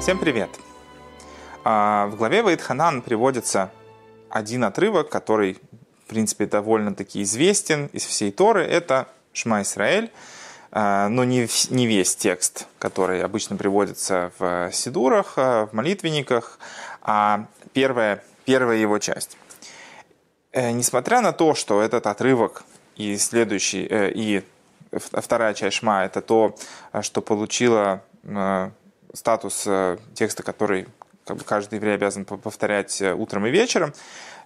Всем привет! А, в главе Ваидханан приводится один отрывок, который, в принципе, довольно-таки известен из всей Торы. Это Шма Исраэль, а, но не, весь текст, который обычно приводится в сидурах, а, в молитвенниках, а первая, первая его часть. Э, несмотря на то, что этот отрывок и следующий, э, и вторая часть Шма – это то, что получила статус текста, который как бы каждый еврей обязан повторять утром и вечером,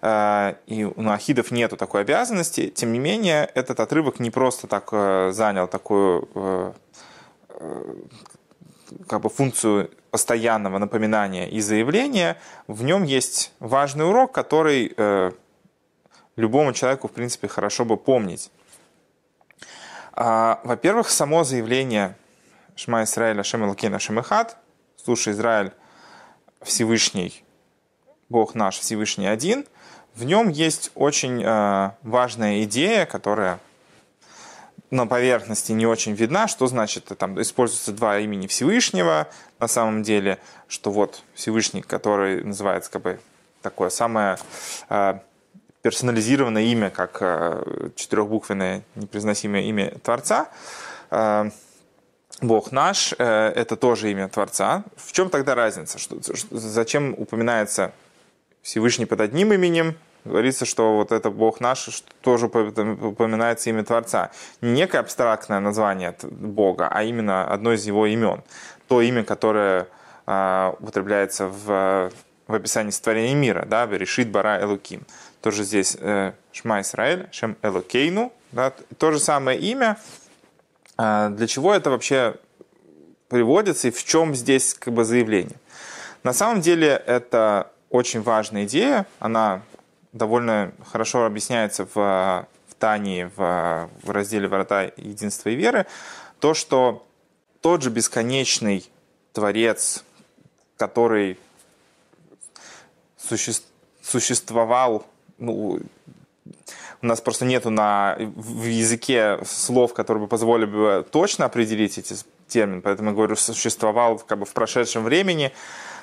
и у ахидов нету такой обязанности. Тем не менее, этот отрывок не просто так занял такую как бы функцию постоянного напоминания и заявления. В нем есть важный урок, который любому человеку, в принципе, хорошо бы помнить. А, во-первых, само заявление Шма Исраэля Шем Элкина Шемехат, слушай, Израиль, Всевышний, Бог наш, Всевышний один, в нем есть очень э, важная идея, которая на поверхности не очень видна, что значит, там используются два имени Всевышнего, на самом деле, что вот Всевышний, который называется как бы такое самое э, персонализированное имя, как э, четырехбуквенное непроизносимое имя Творца. Э, Бог наш э, – это тоже имя Творца. В чем тогда разница? Что, зачем упоминается Всевышний под одним именем? Говорится, что вот это Бог наш, что тоже упоминается имя Творца. Не некое абстрактное название Бога, а именно одно из его имен. То имя, которое употребляется в, в описании сотворения мира, да, решит бара элуким тоже здесь э, Шма Исраэль, Шем Элокейну, да, то же самое имя. А, для чего это вообще приводится и в чем здесь как бы заявление? На самом деле это очень важная идея, она довольно хорошо объясняется в, в Тании, в, в разделе «Врата единства и веры», то, что тот же бесконечный Творец, который существовал ну, у нас просто нету на, в языке слов, которые бы позволили бы точно определить эти термины, поэтому я говорю, существовал как бы в прошедшем времени,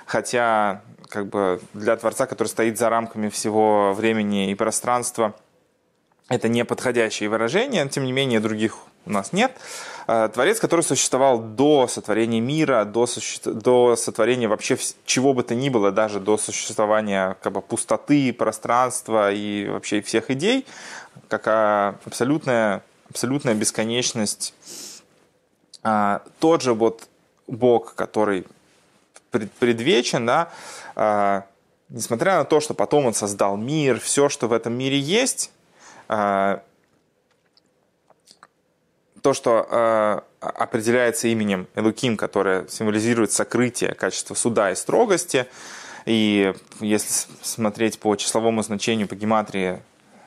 хотя как бы для Творца, который стоит за рамками всего времени и пространства, это не подходящее выражение, тем не менее других у нас нет. А, творец, который существовал до сотворения мира, до, суще... до сотворения вообще чего бы то ни было, даже до существования как бы, пустоты, пространства и вообще всех идей, как абсолютная, абсолютная бесконечность. А, тот же вот Бог, который предвечен, да, а, несмотря на то, что потом он создал мир, все, что в этом мире есть, то, что э, определяется именем Элуким, которое символизирует сокрытие качества суда и строгости, и если смотреть по числовому значению, по гематрии,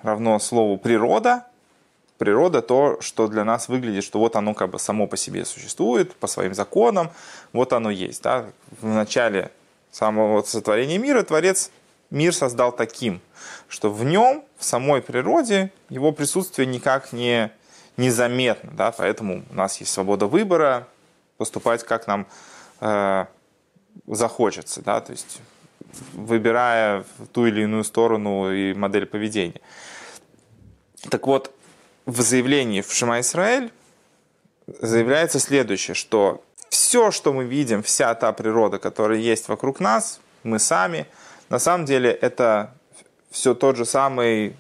равно слову «природа», природа то, что для нас выглядит, что вот оно как бы само по себе существует, по своим законам, вот оно есть. Да? В начале самого сотворения мира Творец мир создал таким, что в нем, в самой природе, его присутствие никак не незаметно, да, поэтому у нас есть свобода выбора, поступать как нам э, захочется, да, то есть выбирая ту или иную сторону и модель поведения. Так вот, в заявлении в Шима Исраэль заявляется следующее, что все, что мы видим, вся та природа, которая есть вокруг нас, мы сами, на самом деле это все тот же самый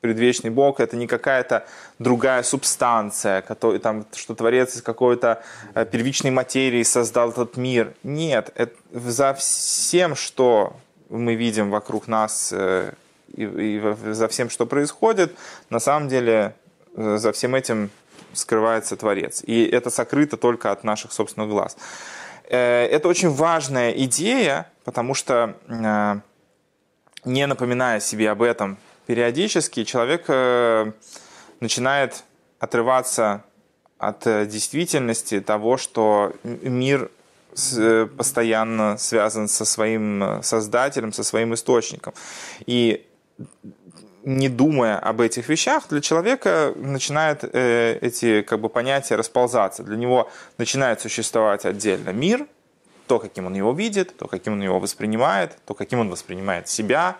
предвечный Бог, это не какая-то другая субстанция, который, там, что Творец из какой-то э, первичной материи создал этот мир. Нет, это, за всем, что мы видим вокруг нас э, и, и за всем, что происходит, на самом деле э, за всем этим скрывается Творец. И это сокрыто только от наших собственных глаз. Это очень важная идея, потому что не напоминая себе об этом периодически человек э, начинает отрываться от э, действительности того, что мир э, постоянно связан со своим создателем, со своим источником. И не думая об этих вещах, для человека начинают эти как бы, понятия расползаться. Для него начинает существовать отдельно мир, то, каким он его видит, то, каким он его воспринимает, то, каким он воспринимает себя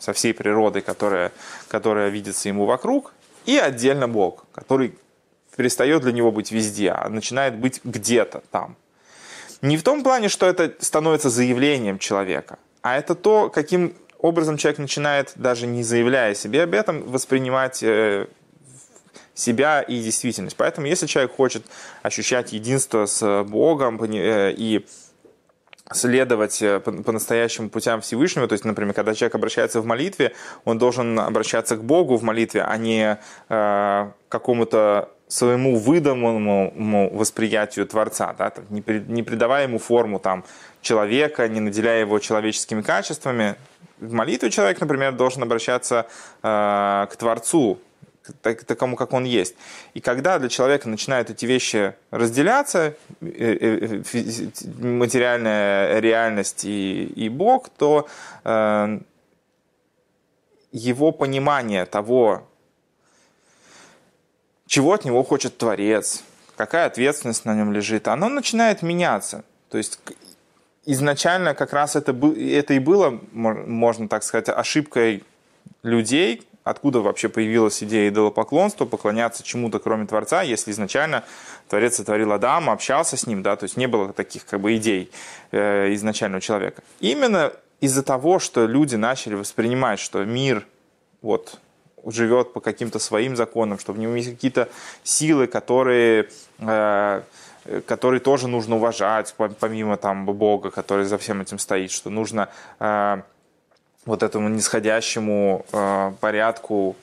со всей природой, которая, которая видится ему вокруг, и отдельно Бог, который перестает для него быть везде, а начинает быть где-то там. Не в том плане, что это становится заявлением человека, а это то, каким образом человек начинает, даже не заявляя себе об этом, воспринимать э, себя и действительность. Поэтому, если человек хочет ощущать единство с Богом э, и следовать э, по-настоящему путям Всевышнего. То есть, например, когда человек обращается в молитве, он должен обращаться к Богу в молитве, а не э, какому-то своему выдуманному восприятию Творца, да, не, не придавая ему форму там, человека, не наделяя его человеческими качествами. В молитве человек, например, должен обращаться э, к Творцу, так, такому, как он есть. И когда для человека начинают эти вещи разделяться, э, э, материальная реальность и, и Бог, то э, его понимание того, чего от него хочет Творец, какая ответственность на нем лежит, оно начинает меняться. То есть изначально как раз это, это и было, можно так сказать, ошибкой людей, откуда вообще появилась идея идолопоклонства, поклоняться чему-то, кроме Творца, если изначально Творец сотворил Адама, общался с ним, да, то есть не было таких как бы идей э, изначально человека. Именно из-за того, что люди начали воспринимать, что мир вот живет по каким-то своим законам, что в нем есть какие-то силы, которые, э, которые тоже нужно уважать, помимо там Бога, который за всем этим стоит, что нужно э, вот этому нисходящему э, порядку,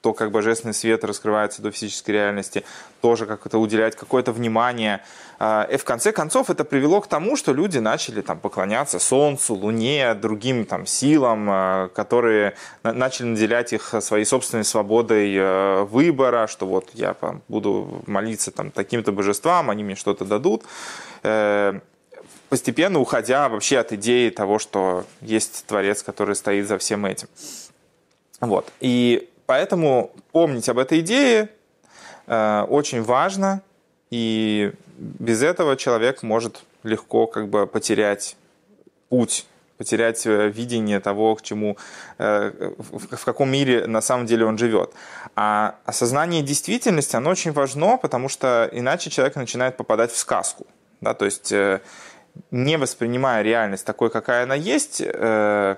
то, как божественный свет раскрывается до физической реальности, тоже как это уделять какое-то внимание. Э, и в конце концов это привело к тому, что люди начали там, поклоняться Солнцу, Луне, другим там, силам, э, которые начали наделять их своей собственной свободой э, выбора, что вот я там, буду молиться там, таким-то божествам, они мне что-то дадут. Постепенно уходя вообще от идеи того, что есть Творец, который стоит за всем этим. Вот. И поэтому помнить об этой идее э, очень важно, и без этого человек может легко как бы потерять путь потерять э, видение того, к чему, э, в каком мире на самом деле он живет. А осознание действительности, оно очень важно, потому что иначе человек начинает попадать в сказку. Да? То есть э, не воспринимая реальность такой, какая она есть, э,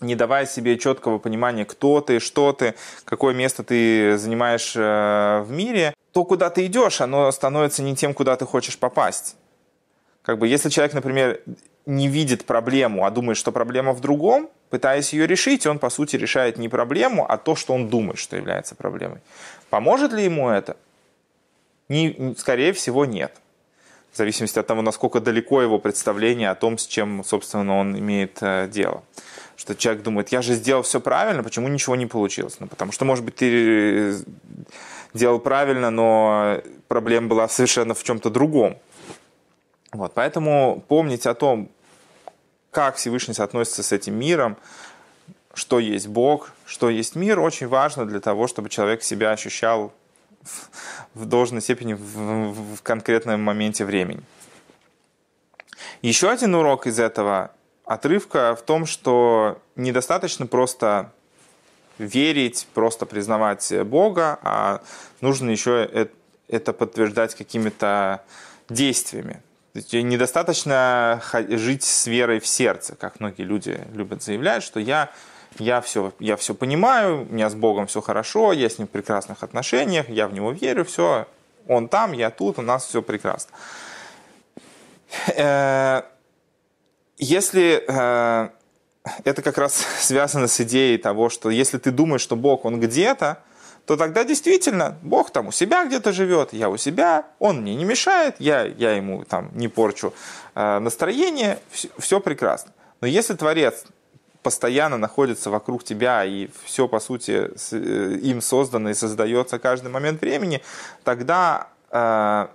не давая себе четкого понимания, кто ты, что ты, какое место ты занимаешь э, в мире, то, куда ты идешь, оно становится не тем, куда ты хочешь попасть. Как бы, если человек, например, не видит проблему, а думает, что проблема в другом, пытаясь ее решить, он, по сути, решает не проблему, а то, что он думает, что является проблемой. Поможет ли ему это? Не, скорее всего, нет в зависимости от того, насколько далеко его представление о том, с чем, собственно, он имеет э, дело. Что человек думает, я же сделал все правильно, почему ничего не получилось? Ну, потому что, может быть, ты э, делал правильно, но проблема была совершенно в чем-то другом. Вот, поэтому помнить о том, как Всевышний относится с этим миром, что есть Бог, что есть мир, очень важно для того, чтобы человек себя ощущал в должной степени в, в конкретном моменте времени. Еще один урок из этого отрывка в том, что недостаточно просто верить, просто признавать Бога, а нужно еще это подтверждать какими-то действиями. Недостаточно жить с верой в сердце, как многие люди любят заявлять, что я я все, я все понимаю, у меня с Богом все хорошо, я с ним в прекрасных отношениях, я в него верю, все, он там, я тут, у нас все прекрасно. Э, если э, это как раз связано с идеей того, что если ты думаешь, что Бог, он где-то, то тогда действительно Бог там у себя где-то живет, я у себя, он мне не мешает, я, я ему там не порчу э, настроение, все, все прекрасно. Но если Творец постоянно находится вокруг тебя, и все, по сути, э, им создано и создается каждый момент времени, тогда э,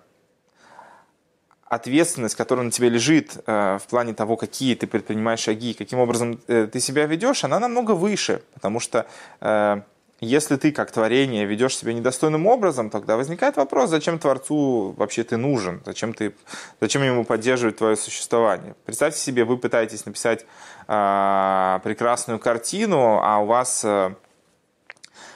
ответственность, которая на тебе лежит э, в плане того, какие ты предпринимаешь шаги, каким образом ты себя ведешь, она намного выше, потому что если ты как творение ведешь себя недостойным образом, тогда возникает вопрос, зачем Творцу вообще ты нужен, зачем, ты, зачем ему поддерживать твое существование. Представьте себе, вы пытаетесь написать э, прекрасную картину, а у вас э,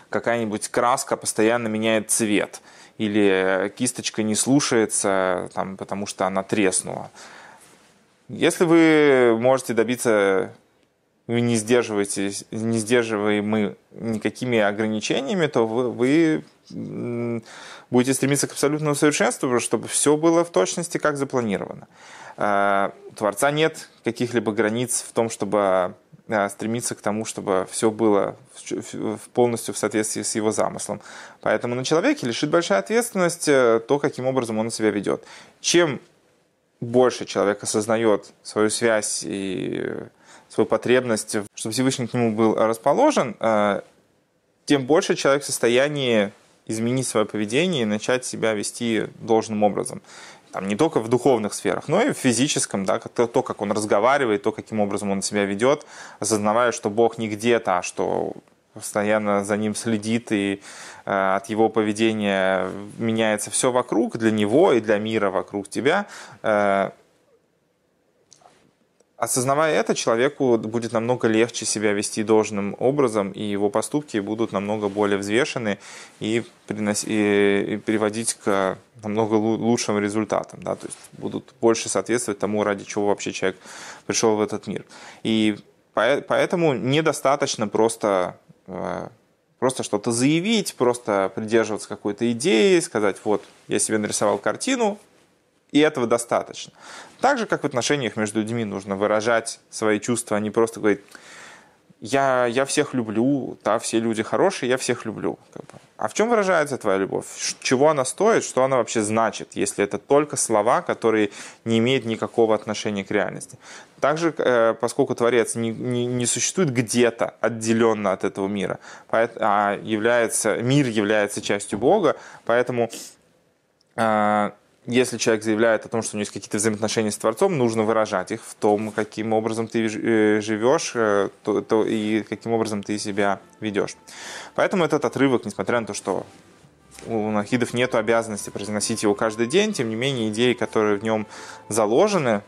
какая-нибудь краска постоянно меняет цвет, или кисточка не слушается, там, потому что она треснула. Если вы можете добиться вы не сдерживаете, не сдерживаемы никакими ограничениями, то вы, вы будете стремиться к абсолютному совершенству, чтобы все было в точности, как запланировано. А, у Творца нет каких-либо границ в том, чтобы а, стремиться к тому, чтобы все было полностью в соответствии с его замыслом. Поэтому на человеке лежит большая ответственность э, то, каким образом он себя ведет. Чем больше человек осознает свою связь и свою потребность, чтобы Всевышний к нему был расположен, э, тем больше человек в состоянии изменить свое поведение и начать себя вести должным образом. Там, не только в духовных сферах, но и в физическом, да, то, то, как он разговаривает, то, каким образом он себя ведет, осознавая, что Бог не где-то, а что постоянно за ним следит, и э, от его поведения меняется все вокруг, для него и для мира вокруг тебя. Э, осознавая это, человеку будет намного легче себя вести должным образом, и его поступки будут намного более взвешены и, принос... и приводить к намного лучшим результатам. Да? То есть будут больше соответствовать тому, ради чего вообще человек пришел в этот мир. И поэтому недостаточно просто э, просто что-то заявить, просто придерживаться какой-то идеи, сказать, вот, я себе нарисовал картину, и этого достаточно. Так же, как в отношениях между людьми нужно выражать свои чувства, а не просто говорить, я, я всех люблю, да, все люди хорошие, я всех люблю. Как бы. А в чем выражается твоя любовь? Чего она стоит? Что она вообще значит, если это только слова, которые не имеют никакого отношения к реальности? Также, э, поскольку Творец не, не, не существует где-то отделенно от этого мира, а является, мир является частью Бога, поэтому э, если человек заявляет о том, что у него есть какие-то взаимоотношения с Творцом, нужно выражать их в том, каким образом ты э, живешь э, то, то, и каким образом ты себя ведешь. Поэтому этот отрывок, несмотря на то, что у нахидов нет обязанности произносить его каждый день, тем не менее идеи, которые в нем заложены,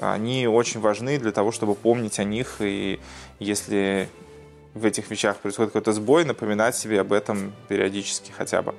они очень важны для того, чтобы помнить о них, и если в этих вещах происходит какой-то сбой, напоминать себе об этом периодически хотя бы.